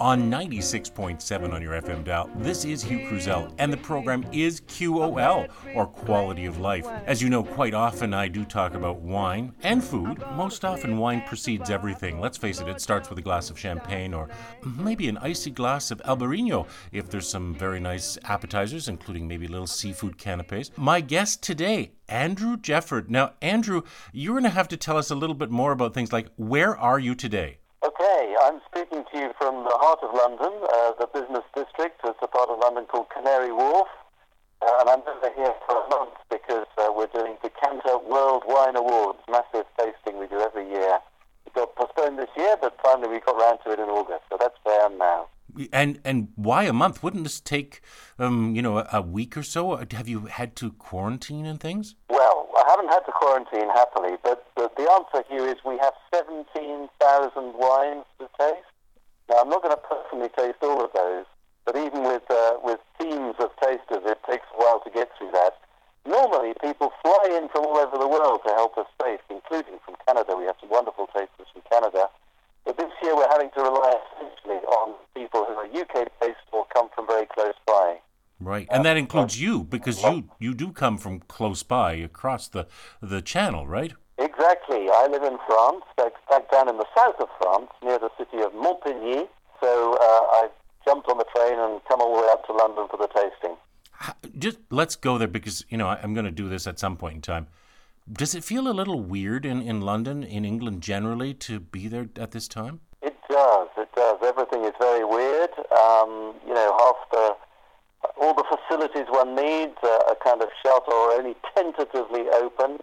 on 96.7 on your FM dial. This is Hugh Cruzel, and the program is QOL, or Quality of Life. As you know, quite often I do talk about wine and food. Most often, wine precedes everything. Let's face it, it starts with a glass of champagne or maybe an icy glass of Albarino if there's some very nice appetizers, including maybe little seafood canapes. My guest today, Andrew Jefford. Now, Andrew, you're going to have to tell us a little bit more about things like where are you today? I'm speaking to you from the heart of London, uh, the business district. It's a part of London called Canary Wharf. Uh, and I'm over here for a month because uh, we're doing Decanter World Wine Awards, massive tasting we do every year. It got postponed this year, but finally we got round to it in August, so that's where I am now. And and why a month? Wouldn't this take, um, you know, a, a week or so? Have you had to quarantine and things? Haven't had to quarantine happily, but the, the answer here is we have 17,000 wines to taste. Now, I'm not going to personally taste all of those, but even with uh, with teams of tasters, it takes a while to get through that. Normally, people fly in from all over the world to help us taste, including from Canada. We have some wonderful tasters from Canada. But this year, we're having to rely essentially on people who are UK based or come from very close by. Right, and that includes you because you you do come from close by across the the channel, right? Exactly. I live in France, back, back down in the south of France, near the city of Montpellier. So uh, I jumped on the train and come all the way up to London for the tasting. Just let's go there because you know I'm going to do this at some point in time. Does it feel a little weird in, in London, in England generally, to be there at this time? It does. It does. Everything is very weird. Um, you know, half the all the facilities one needs are, are kind of shelter or only tentatively open.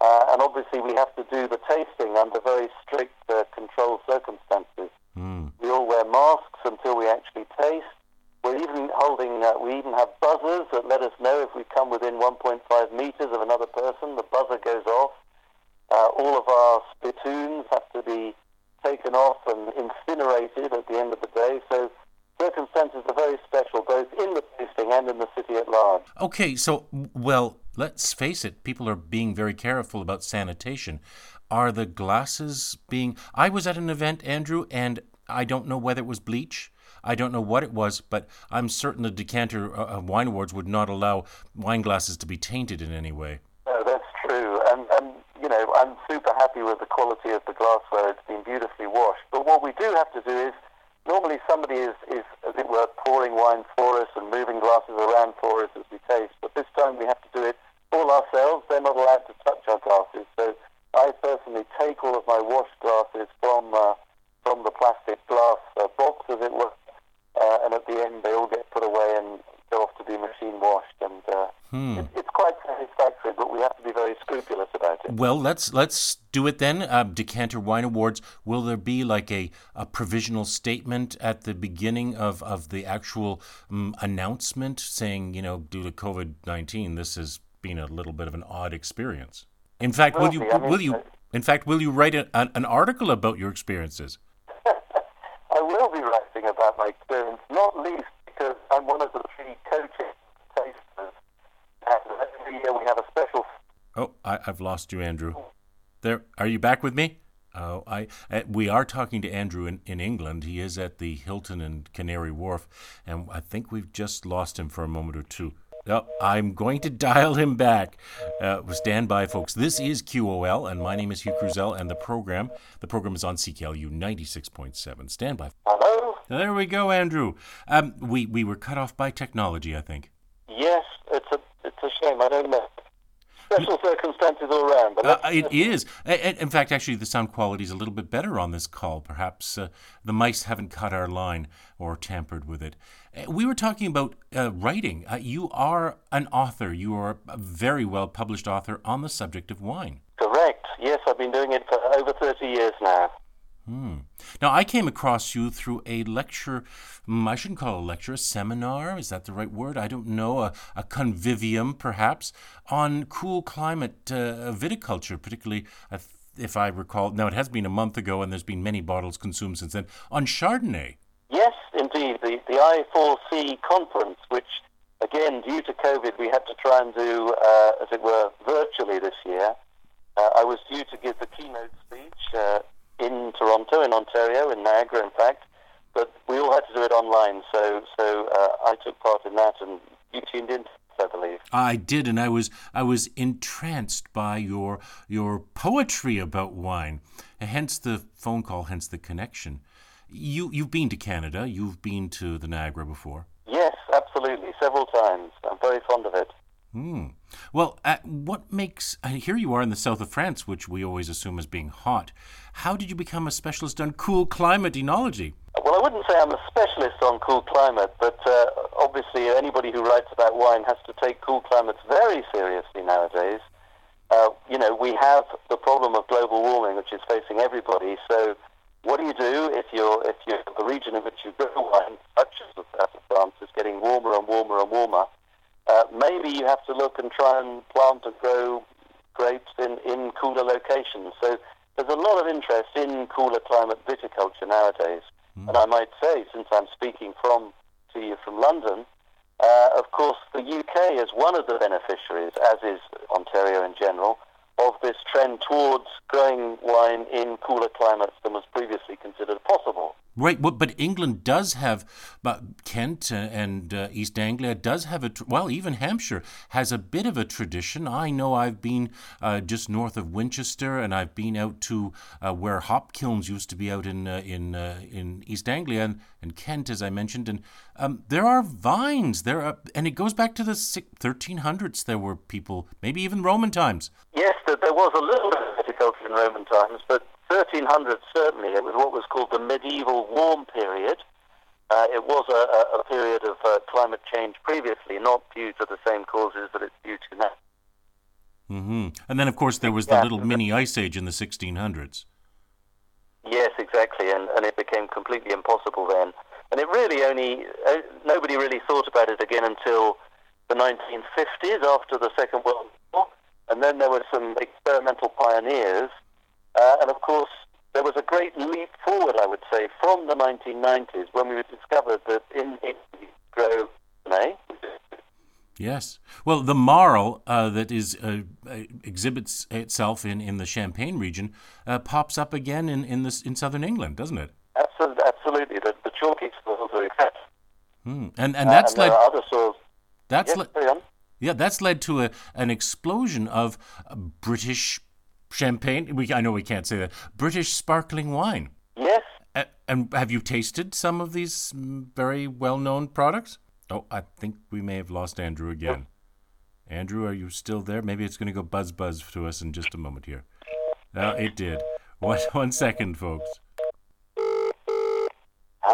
Uh, and obviously, we have to do the tasting under very strict uh, control circumstances. Mm. We all wear masks until we actually taste. We're even holding, uh, we even have buzzers that let us know if we come within 1.5 meters of another person. The buzzer goes off. Uh, all of our spittoons have to be taken off and incinerated at the end of the day. So circumstances are very special, both in the tasting and in the city at large. Okay, so, well, let's face it, people are being very careful about sanitation. Are the glasses being. I was at an event, Andrew, and I don't know whether it was bleach. I don't know what it was, but I'm certain the Decanter of Wine Awards would not allow wine glasses to be tainted in any way. No, that's true. And, and, you know, I'm super happy with the quality of the glassware. It's been beautifully washed. But what we do have to do is normally somebody is, is, as it were, pouring wine for us and moving glasses around for us as we taste. But this time we have to do it all ourselves. They're not allowed to touch our glasses. So I personally take all of my washed glasses from uh, from the plastic glass uh, box, as it were, uh, and at the end they all get put away and go off to be machine washed. And uh, Hmm. it, it's quite satisfactory, but we have to be very scrupulous about it. Well, let's let's do it then. Uh, Decanter Wine Awards. Will there be like a, a provisional statement at the beginning of, of the actual um, announcement saying, you know, due to COVID nineteen, this has been a little bit of an odd experience? In fact, will you Will be. I mean, will you in fact will you write a, an, an article about your experiences? I will be writing about my experience, not least because I'm one of the three And every year we have a special. Oh, I, I've lost you, Andrew. There, are you back with me? Oh, I uh, we are talking to Andrew in, in England. He is at the Hilton and Canary Wharf, and I think we've just lost him for a moment or two. Oh, I'm going to dial him back. Uh, stand by, folks. This is QOL, and my name is Hugh Cruzel, and the program the program is on CKLU 96.7. Stand by. Hello? There we go, Andrew. Um, we we were cut off by technology, I think. Yes, it's a it's a shame. I don't know. Special circumstances all around, but Uh, it is. In fact, actually, the sound quality is a little bit better on this call. Perhaps uh, the mice haven't cut our line or tampered with it. Uh, We were talking about uh, writing. Uh, you are an author. You are a very well published author on the subject of wine. correct. Yes, I've been doing it for over thirty years now. Hmm. Now, I came across you through a lecture. mm, I shouldn't call it a lecture, a seminar. Is that the right word? I don't know. A, a convivium, perhaps, on cool climate uh, viticulture, particularly, if I recall. Now, it has been a month ago, and there's been many bottles consumed since then, on Chardonnay. Yes, indeed. The, the I4C conference, which, again, due to COVID, we had to try and do, uh, as it were, virtually this year. Uh, I was due to give the keynote speech uh, in Toronto, in Ontario, in Niagara, in fact. but we all had to do it online. So so uh, I took part in that, and you tuned in. I believe I did, and I was I was entranced by your your poetry about wine. Hence the phone call, hence the connection. You you've been to Canada. You've been to the Niagara before. Yes, absolutely, several times. I'm very fond of it. Hmm. Well, uh, what makes uh, here you are in the south of France, which we always assume as being hot. How did you become a specialist on cool climate enology? Well, I wouldn't say I'm a specialist on cool climate, but uh, obviously anybody who writes about wine has to take cool climates very seriously nowadays. Uh, you know, we have the problem of global warming, which is facing everybody. So, what do you do if you're if you're the region in which you grow wine, such as the south of France, is getting warmer and warmer and warmer? Uh, maybe you have to look and try and plant and grow grapes in, in cooler locations. So there's a lot of interest in cooler climate viticulture nowadays. Mm. And I might say, since I'm speaking from to you from London, uh, of course, the UK is one of the beneficiaries, as is Ontario in general, of this trend towards growing wine in cooler climates than was previously considered possible. Right, but England does have, but Kent and uh, East Anglia does have a, well, even Hampshire has a bit of a tradition. I know I've been uh, just north of Winchester, and I've been out to uh, where hop kilns used to be out in uh, in uh, in East Anglia and, and Kent, as I mentioned, and um, there are vines there, are, and it goes back to the 1300s. There were people, maybe even Roman times. Yes, there was a little bit of viticulture in Roman times, but 1300 certainly, it was what was called the medieval warm period. Uh, it was a, a period of uh, climate change previously, not due to the same causes that it's due to now. Mm-hmm. And then, of course, there was the yeah, little mini ice age in the 1600s. Yes, exactly, and, and it became completely impossible then. And it really only, uh, nobody really thought about it again until the 1950s after the Second World War. And then there were some experimental pioneers uh, and of course, there was a great leap forward, I would say, from the 1990s when we discovered that in Italy grow Cabernet. Yes. Well, the marl uh, that is uh, exhibits itself in, in the Champagne region uh, pops up again in in, this, in southern England, doesn't it? Absolutely. absolutely. The, the chalky soils are. Hmm. And and that's uh, and led. other soils. That's yes, le- Yeah, that's led to a, an explosion of British champagne. We, I know we can't say that. British sparkling wine. Yes. Uh, and have you tasted some of these very well known products? Oh, I think we may have lost Andrew again. Andrew, are you still there? Maybe it's going to go buzz buzz to us in just a moment here. No, it did. One, one second, folks.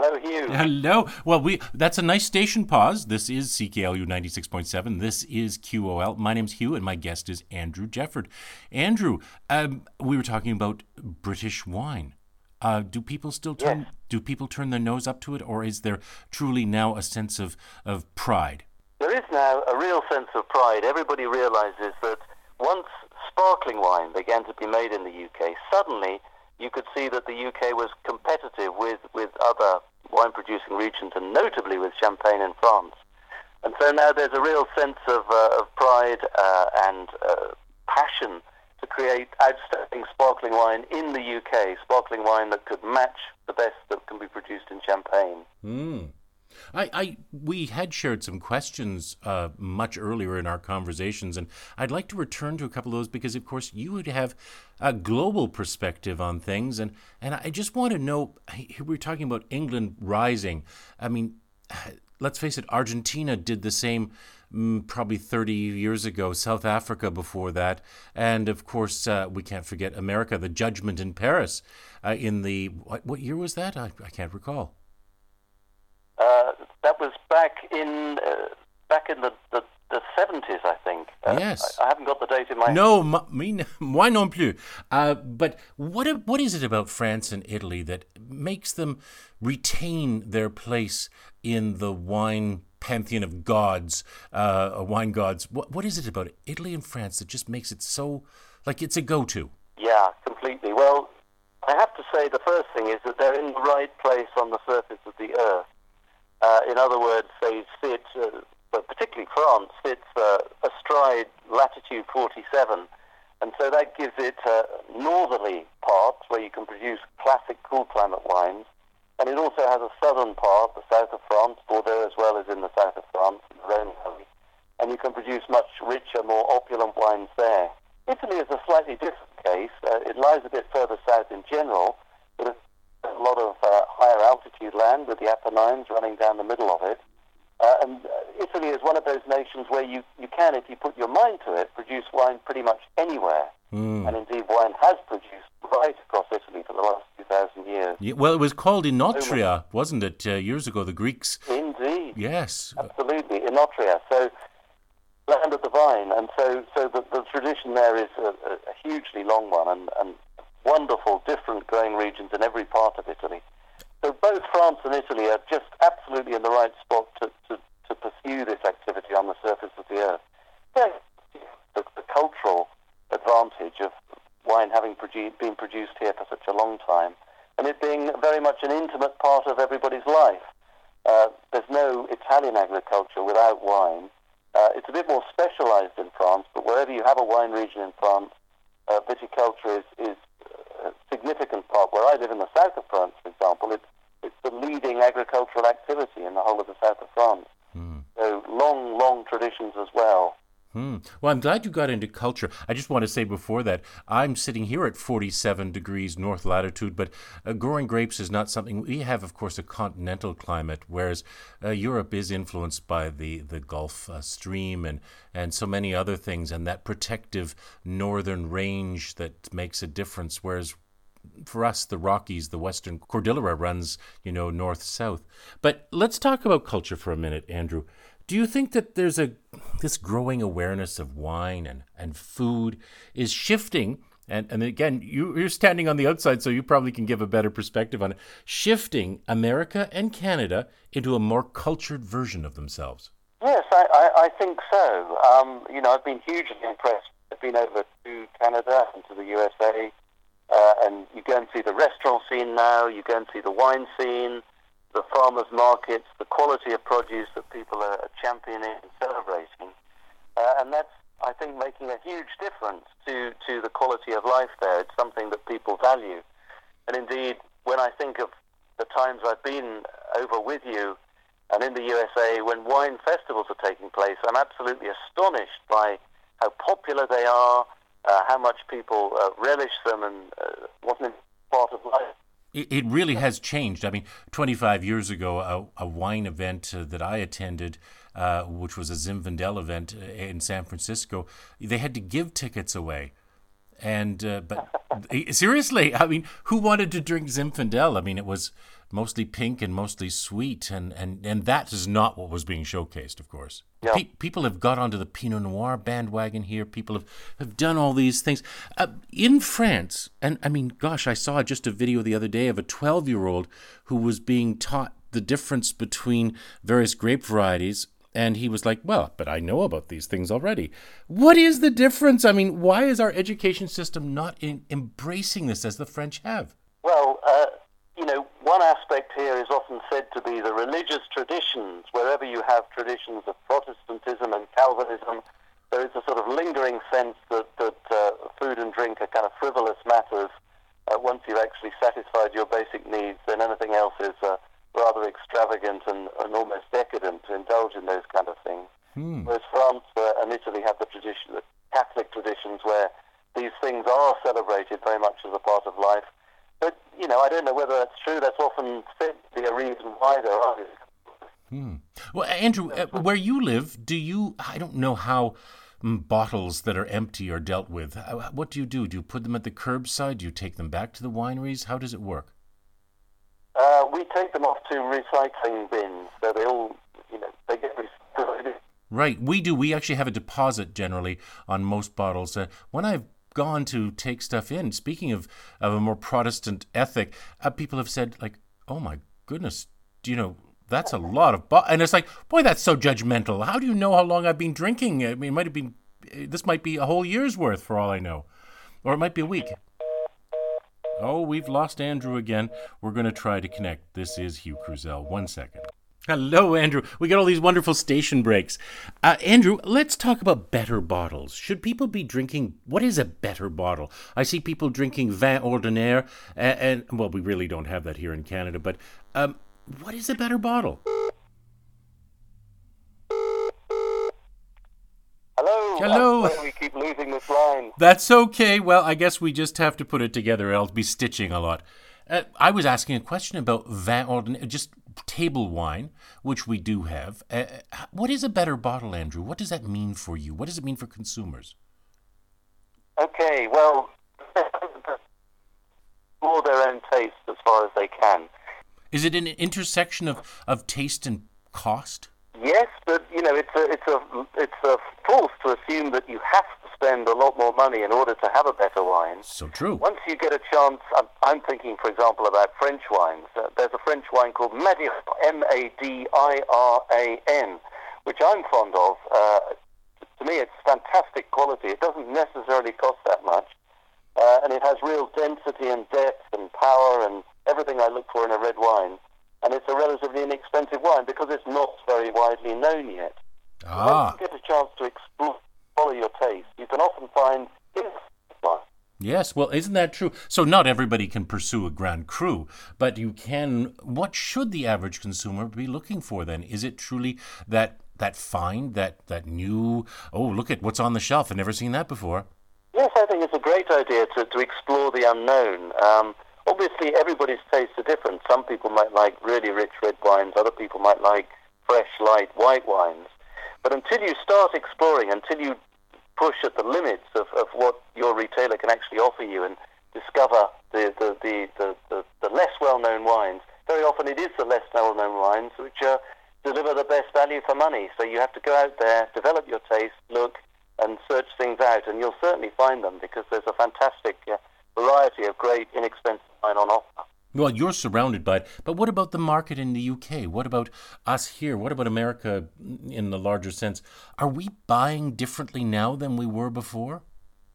Hello, Hugh. Hello. Well, we that's a nice station pause. This is CKLU 96.7. This is QOL. My name's Hugh, and my guest is Andrew Jefford. Andrew, um, we were talking about British wine. Uh, do people still turn? Yes. Do people turn their nose up to it, or is there truly now a sense of of pride? There is now a real sense of pride. Everybody realizes that once sparkling wine began to be made in the UK, suddenly you could see that the UK was competitive with, with other wine producing regions and notably with Champagne in France. And so now there's a real sense of, uh, of pride uh, and uh, passion to create outstanding sparkling wine in the UK, sparkling wine that could match the best that can be produced in Champagne. Mm. I, I, we had shared some questions uh, much earlier in our conversations, and I'd like to return to a couple of those because, of course, you would have a global perspective on things, and and I just want to know. Here we're talking about England rising. I mean, let's face it, Argentina did the same. Mm, probably 30 years ago, South Africa before that, and of course, uh, we can't forget America, the judgment in Paris uh, in the, what, what year was that? I, I can't recall. Uh, that was back in uh, back in the, the, the 70s, I think. Uh, yes. I, I, haven't got the date in my No, me, moi non plus. Uh, but what, what is it about France and Italy that makes them retain their place in the wine pantheon of gods, uh, wine gods? What, what is it about Italy and France that just makes it so, like it's a go to? Yeah, completely. Well, I have to say the first thing is that they're in the right place on the surface of the earth. Uh, in other words, they sit, uh, but particularly France, sits uh, astride latitude 47. And so that gives it uh, northerly parts where you can produce classic cool climate wines, And it also has a southern part, the south of France, Bordeaux as well as in the south of France, Rhone Valley. And you can produce much richer, more opulent wines there. Italy is a slightly different case. Uh, it lies a bit further south in general, but a lot of uh, higher altitude land with the Apennines running down the middle of it. Uh, and uh, Italy is one of those nations where you, you can, if you put your mind to it, produce wine pretty much anywhere. Mm. And indeed, wine has produced right across Italy for the last 2,000 years. Yeah, well, it was called Oenotria, wasn't it, uh, years ago, the Greeks? Indeed. Yes. Absolutely, Oenotria. So, land of the vine. And so, so the, the tradition there is a, a, hugely long one and, and wonderful, different growing regions in every part of Italy. So both France and Italy are just absolutely in the right spot to, to, to pursue this activity on the surface of the earth. The, the, cultural advantage of wine having produ- been produced here for such a long time, and it being very much an intimate part of everybody's life. Uh, there's no Italian agriculture without wine. Uh, it's a bit more specialized in France, but wherever you have a wine region in France, uh, viticulture is, is a significant part. Where I live in the south of France, for example, it's, it's the leading agricultural activity in the whole of the south of France. Mm. So long, long traditions as well. Hmm. Well, I'm glad you got into culture. I just want to say before that, I'm sitting here at 47 degrees north latitude, but uh, growing grapes is not something we have, of course, a continental climate, whereas uh, Europe is influenced by the, the Gulf uh, Stream and, and so many other things, and that protective northern range that makes a difference, whereas for us, the Rockies, the Western Cordillera runs, you know, north south. But let's talk about culture for a minute, Andrew. Do you think that there's a this growing awareness of wine and, and food is shifting? And, and again, you, you're standing on the outside, so you probably can give a better perspective on it. Shifting America and Canada into a more cultured version of themselves. Yes, I, I, I think so. Um, you know, I've been hugely impressed. I've been over to Canada and to the USA, uh, and you go and see the restaurant scene now. You go and see the wine scene the farmers' markets, the quality of produce that people are championing and celebrating. Uh, and that's, I think, making a huge difference to, to the quality of life there. It's something that people value. And indeed, when I think of the times I've been over with you and in the USA when wine festivals are taking place, I'm absolutely astonished by how popular they are, uh, how much people uh, relish them, and uh, what an important part of life it, really has changed. I mean, 25 years ago, a, a wine event uh, that I attended, uh, which was a Zinfandel event uh, in San Francisco, they had to give tickets away. And uh, but seriously, I mean, who wanted to drink Zinfandel? I mean, it was mostly pink and mostly sweet, and and and that is not what was being showcased, of course. Yeah. Pe- people have got onto the Pinot Noir bandwagon here. People have, have done all these things. Uh, in France, and I mean, gosh, I saw just a video the other day of a 12 year old who was being taught the difference between various grape varieties. And he was like, Well, but I know about these things already. What is the difference? I mean, why is our education system not in, embracing this as the French have? Well, uh, you know, one aspect here is often said to be the religious traditions. Wherever you have traditions of Protestantism and Calvinism, there is a sort of lingering sense that, that uh, food and drink are kind of frivolous matters. Uh, once you've actually satisfied your basic needs, then anything else is uh, rather extravagant and, and, almost decadent to indulge in those kind of things. Hmm. Whereas France uh, and Italy have the tradition, the Catholic traditions, where these things are celebrated very much as a part of life but, you know, I don't know whether that's true. That's often said to be a reason why there are Hmm. Well, Andrew, uh, where you live, do you? I don't know how mm, bottles that are empty are dealt with. What do you do? Do you put them at the curbside? Do you take them back to the wineries? How does it work? Uh, we take them off to recycling bins, so they all, you know, they get recycled. Right, we do. We actually have a deposit generally on most bottles. Uh, when I've gone to take stuff in. Speaking of, of a more Protestant ethic, uh, people have said, like, oh my goodness, do you know, that's a lot of, bo-. and it's like, boy, that's so judgmental. How do you know how long I've been drinking? I mean, it might have been, this might be a whole year's worth for all I know, or it might be a week. Oh, we've lost Andrew again. We're going to try to connect. This is Hugh Cruzel. One second. Hello, Andrew. We got all these wonderful station breaks. Uh, Andrew, let's talk about better bottles. Should people be drinking? What is a better bottle? I see people drinking vin ordinaire, and, and well, we really don't have that here in Canada. But um, what is a better bottle? Hello. Hello. We keep losing this line. That's okay. Well, I guess we just have to put it together. I'll be stitching a lot. Uh, I was asking a question about vin ordinaire, just table wine, which we do have. Uh, what is a better bottle, Andrew? What does that mean for you? What does it mean for consumers? Okay, well, more their own taste as far as they can. Is it an intersection of, of taste and cost? Yes, but you know, it's a it's a it's a false to assume that you have to spend a lot more money in order to have a better wine. So true. Once you get a chance, I'm, I'm thinking, for example, about French wines. Uh, there's a French wine called Madiran, M-A-D-I-R-A-N, which I'm fond of. Uh, to me, it's fantastic quality. It doesn't necessarily cost that much, uh, and it has real density and depth and power and everything I look for in a red wine and it's a relatively inexpensive wine because it's not very widely known yet. Ah. When you get a chance to explore, follow your taste, you can often find. Yes, well, isn't that true? So not everybody can pursue a Grand Cru, but you can. What should the average consumer be looking for then? Is it truly that that find, that that new? Oh, look at what's on the shelf! I've never seen that before. Yes, I think it's a great idea to, to explore the unknown. Um, obviously everybody's tastes are different. Some people might like really rich red wines, other people might like fresh, light white wines. But until you start exploring, until you push at the limits of, of what your retailer can actually offer you and discover the, the, the, the, the, the less well-known wines, very often it is the less well-known wines which uh, deliver the best value for money. So you have to go out there, develop your taste, look, and search things out, and you'll certainly find them because there's a fantastic uh, variety of great, inexpensive wine on offer. Well, you're surrounded by it, but what about the market in the UK? What about us here? What about America in the larger sense? Are we buying differently now than we were before?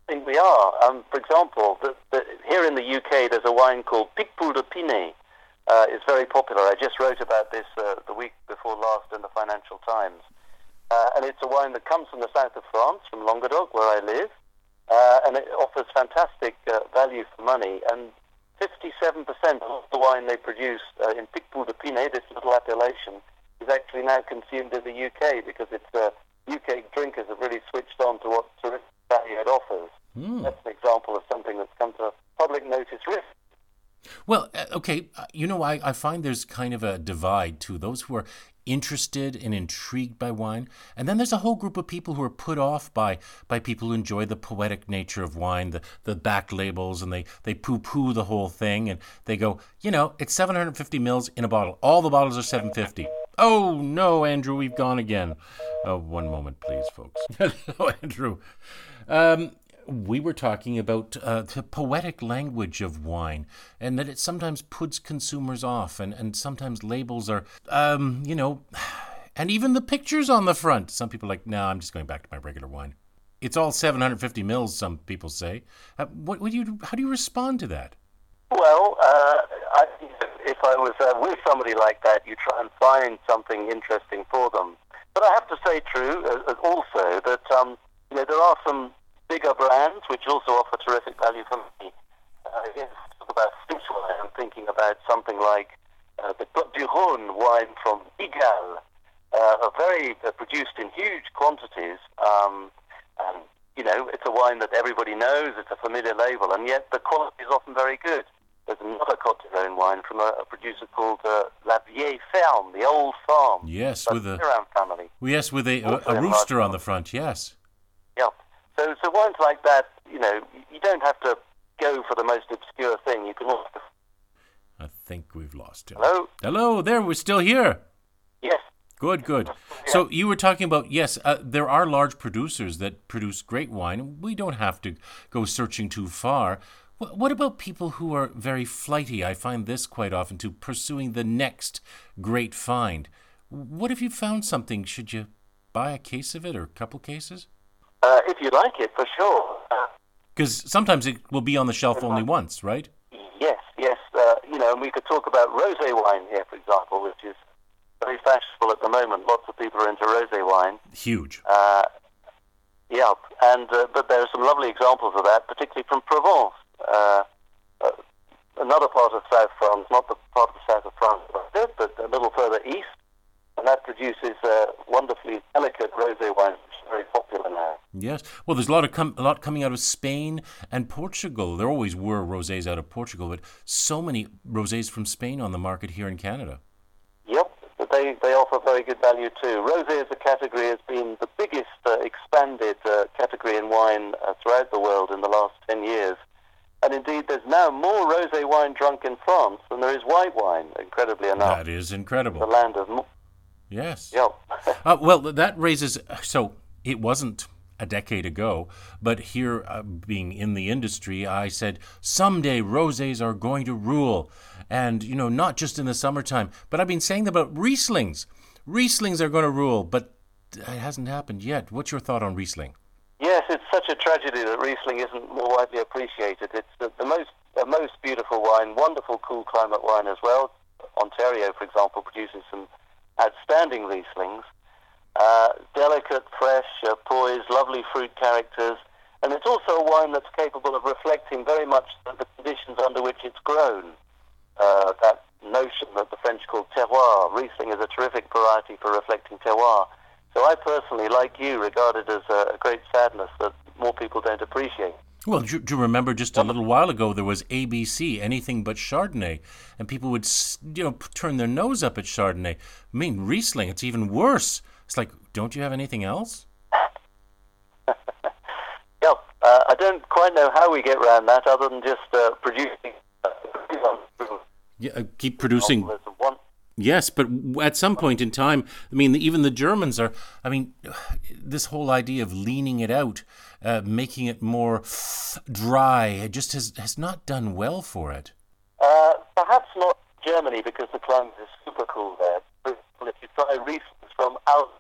I think we are. Um, for example, the, the, here in the UK, there's a wine called Picpoul de Pinet. Uh, it's very popular. I just wrote about this uh, the week before last in the Financial Times. Uh, and it's a wine that comes from the south of France, from Languedoc, where I live uh, and it offers fantastic uh, value for money. And 57% of the wine they produce uh, in Picpoul de Pinet, this little appellation, is actually now consumed in the UK because it's UK uh, drinkers have really switched on to what terrific value it offers. Mm. That's an example of something that's come to public notice recently. Well, uh, okay, uh, you know, I, I find there's kind of a divide too. Those who are interested and intrigued by wine, and then there's a whole group of people who are put off by by people who enjoy the poetic nature of wine, the the back labels, and they they poo poo the whole thing, and they go, you know, it's 750 mils in a bottle. All the bottles are 750. Oh no, Andrew, we've gone again. Oh, one moment, please, folks. Hello, Andrew. Um, we were talking about uh, the poetic language of wine and that it sometimes puts consumers off and, and sometimes labels are um, you know and even the pictures on the front. Some people are like no i'm just going back to my regular wine. It's all 750 mils some people say. Uh, what would you how do you respond to that? Well uh, I, if i was uh, with somebody like that you try and find something interesting for them. But i have to say true uh, also that um, you know there are some bigger brands, which also offer terrific value for me. Uh, again, talk about wine, I'm thinking about something like uh, the Côte du Rhône wine from Guigal, uh, very uh, produced in huge quantities. Um, and you know, it's a wine that everybody knows. It's a familiar label, and yet the quality is often very good. There's another Côte du Rhône wine from a, a producer called uh, La Vieille Ferme, the old farm. Yes, with a family. Yes, with a, a, a rooster on the front. Yes. Yeah. So, so wines like that, you know, you don't have to go for the most obscure thing. You can also. I think we've lost him. Hello. Hello, there. We're still here. Yes. Good, good. So you were talking about yes, uh, there are large producers that produce great wine. We don't have to go searching too far. W- what about people who are very flighty? I find this quite often to pursuing the next great find. What if you found something? Should you buy a case of it or a couple cases? Uh, if you like it, for sure. Because uh, sometimes it will be on the shelf only once, right? Yes, yes. Uh, you know, and we could talk about rosé wine here, for example, which is very fashionable at the moment. Lots of people are into rosé wine. Huge. Uh, yeah, and uh, but there are some lovely examples of that, particularly from Provence, uh, uh, another part of South France, not the part of the south of France, but a little further east, and that produces uh, wonderfully delicate rosé wines, which are very popular now. Yes, well, there's a lot of com- a lot coming out of Spain and Portugal. There always were rosés out of Portugal, but so many rosés from Spain on the market here in Canada. Yep, they, they offer very good value too. Rosé as a category has been the biggest uh, expanded uh, category in wine uh, throughout the world in the last 10 years. And indeed, there's now more rosé wine drunk in France than there is white wine, incredibly enough. That is incredible. The land of. Yes. Yep. Uh, well, that raises. So it wasn't a decade ago, but here, uh, being in the industry, I said, someday rosés are going to rule. And, you know, not just in the summertime, but I've been saying about Rieslings. Rieslings are going to rule, but it hasn't happened yet. What's your thought on Riesling? Yes, it's such a tragedy that Riesling isn't more widely appreciated. It's the, the most the most beautiful wine, wonderful cool climate wine as well. Ontario, for example, produces some outstanding Rieslings. Uh, delicate, fresh, uh, poised, lovely fruit characters. And it's also a wine that's capable of reflecting very much the, conditions under which it's grown. Uh, that notion that the French call terroir. Riesling is a terrific variety for reflecting terroir. So I personally, like you, regard it as a great sadness that more people don't appreciate. Well, do, do you remember just a little while ago there was ABC, anything but Chardonnay, and people would you know turn their nose up at Chardonnay. I mean, Riesling, it's even worse. It's like, don't you have anything else? yeah, uh, I don't quite know how we get around that, other than just uh, producing. Yeah, uh, keep producing. Yes, but at some point in time, I mean, even the Germans are. I mean, this whole idea of leaning it out, uh, making it more dry, it just has has not done well for it. Uh, perhaps not Germany because the climate is super cool there. But if you try Riesling from Alsace.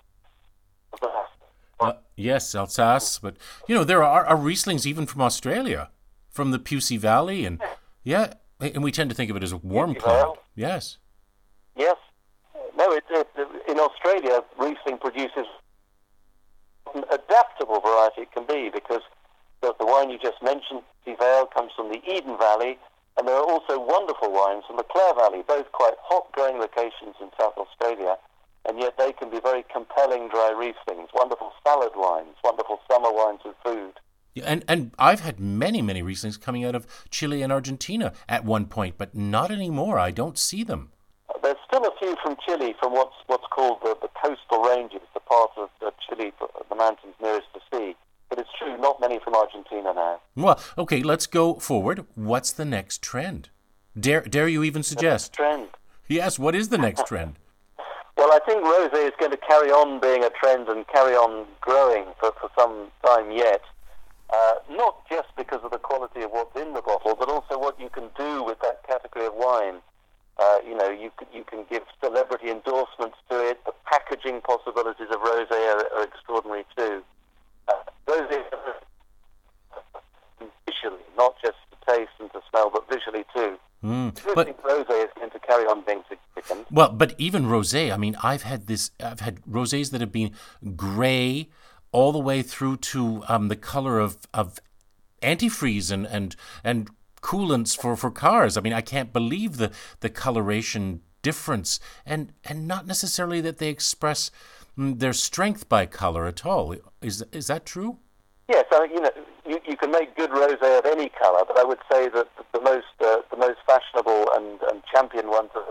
Uh, yes, Alsace, but you know there are, are Rieslings even from Australia, from the Pewsey Valley, and yeah, and we tend to think of it as a warm climate. Yes. Yes. No, it, it, in Australia, Riesling produces an adaptable variety it can be because the, the wine you just mentioned, the Vale, comes from the Eden Valley, and there are also wonderful wines from the Clare Valley, both quite hot growing locations in South Australia, and yet they can be very compelling dry Rieslings, wonderful salad wines, wonderful summer wines with food. Yeah, and and I've had many many Rieslings coming out of Chile and Argentina at one point, but not anymore. I don't see them. There's still a few from Chile, from what's what's called the, the coastal ranges, the part of Chile, the mountains nearest the sea. But it's true, not many from Argentina now. Well, okay, let's go forward. What's the next trend? Dare dare you even suggest? trend. Yes, what is the next trend? Well, I think rosé is going to carry on being a trend and carry on growing for, for some time yet. Uh, not just because of the quality of what's in the bottle, but also what you can do with that category of wine. Uh, you know, you can, you can give celebrity endorsements to it. The packaging possibilities of rosé are, are extraordinary too. Uh, rosé visually, not just to taste and to smell, but visually too. Mm, but rosé is going to carry on being significant. Well, but even rosé. I mean, I've had this. I've had rosés that have been grey all the way through to um, the color of of antifreeze and and and coolants for, for cars. I mean, I can't believe the, the coloration difference, and and not necessarily that they express mm, their strength by color at all. Is is that true? Yes, I you know, you, you can make good rosé of any color, but I would say that the most uh, the most fashionable and, and champion ones are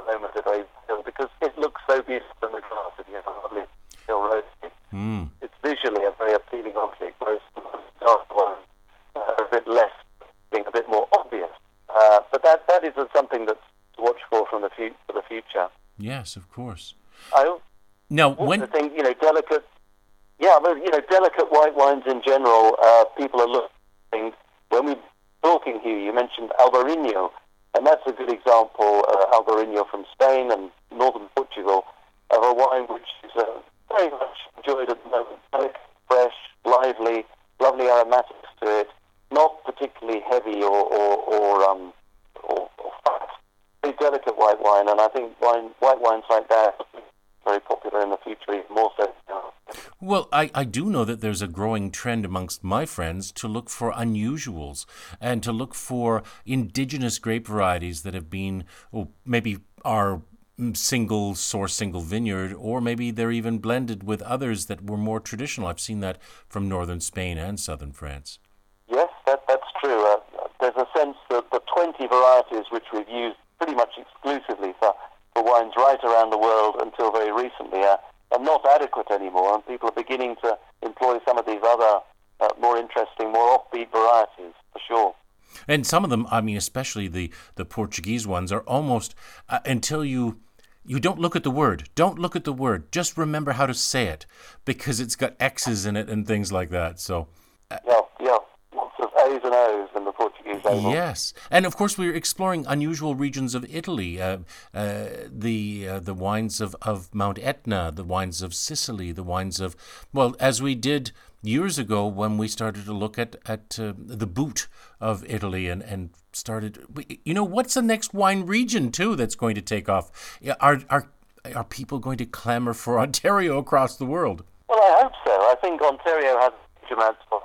very because it looks so beautiful in the glass. If you have a lovely still rosé, mm. it's visually a very appealing object, whereas the dark ones are a bit less being a bit more obvious. Uh, but that that is something that's to watch for from the fu- for the future. Yes, of course. I now when think you know delicate, yeah, but you know delicate white wines in general. Uh, people are looking when we're talking here. You mentioned Albarino, and that's a good example. Uh, Albarino from Spain and northern Portugal of a wine which is uh, very much enjoyed at the moment. Delicate, fresh, lively, lovely aromatics to it not particularly heavy or or, or um or, or fat. Very delicate white wine, and I think wine white wines like that very popular in the future, even more so. Well, I, I do know that there's a growing trend amongst my friends to look for unusuals and to look for indigenous grape varieties that have been, oh, maybe are single source, single vineyard, or maybe they're even blended with others that were more traditional. I've seen that from northern Spain and southern France. Yes, that, that's true. Uh, there's a sense that the 20 varieties which we've used pretty much exclusively for, for wines right around the world until very recently are, are not adequate anymore, and people are beginning to employ some of these other uh, more interesting, more offbeat varieties, for sure. And some of them, I mean, especially the, the Portuguese ones, are almost uh, until you you don't look at the word. Don't look at the word. Just remember how to say it because it's got X's in it and things like that. So. Uh, yeah, yeah. Lots of A's and O's in the Portuguese Yes, and of course we're exploring unusual regions of Italy. Uh, uh, the uh, the wines of, of Mount Etna, the wines of Sicily, the wines of well, as we did years ago when we started to look at at uh, the boot of Italy and and started. You know, what's the next wine region too that's going to take off? Are are are people going to clamor for Ontario across the world? Well, I hope so. I think Ontario has huge amounts of.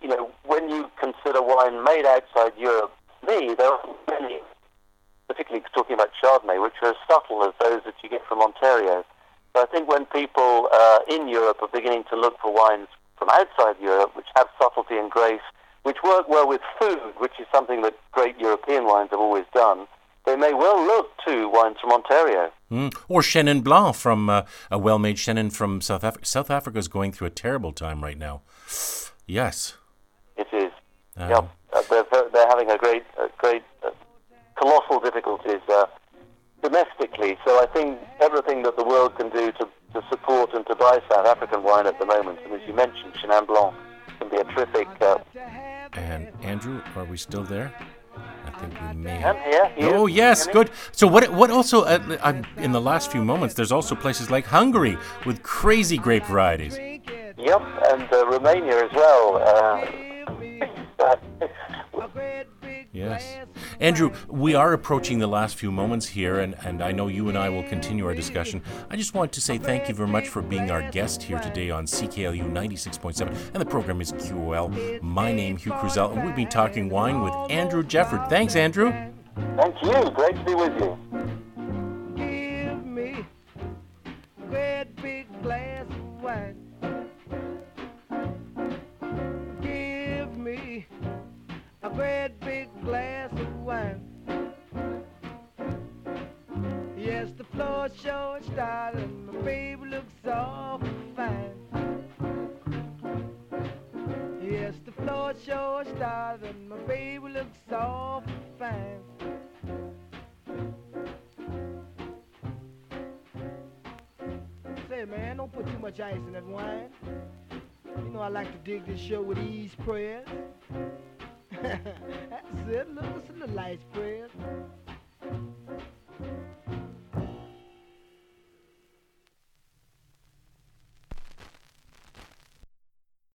You know, when you consider wine made outside Europe, me there are many, particularly talking about Chardonnay, which are as subtle as those that you get from Ontario. So I think when people uh, in Europe are beginning to look for wines from outside Europe, which have subtlety and grace, which work well with food, which is something that great European wines have always done, they may well look to wines from Ontario. Mm. Or Chenin Blanc from uh, a well-made Chenin from South Africa. South Africa is going through a terrible time right now. Yes. Um, yep. Uh, they're, they're having a great, a great, uh, colossal difficulties uh, domestically. So I think everything that the world can do to, to support and to buy South African wine at the moment, and as you mentioned, Chenin Blanc can be a terrific. Uh, and Andrew, are we still there? I think we may. I'm here. Oh yes, good. So what? What also? Uh, in the last few moments, there's also places like Hungary with crazy grape varieties. Yep, and uh, Romania as well. Uh, Yes. Andrew, we are approaching the last few moments here, and, and I know you and I will continue our discussion. I just want to say thank you very much for being our guest here today on CKLU 96.7, and the program is QOL. My name, Hugh Cruzel, and we've been talking wine with Andrew Jefford. Thanks, Andrew. Thank you. Great to be with you. Show with ease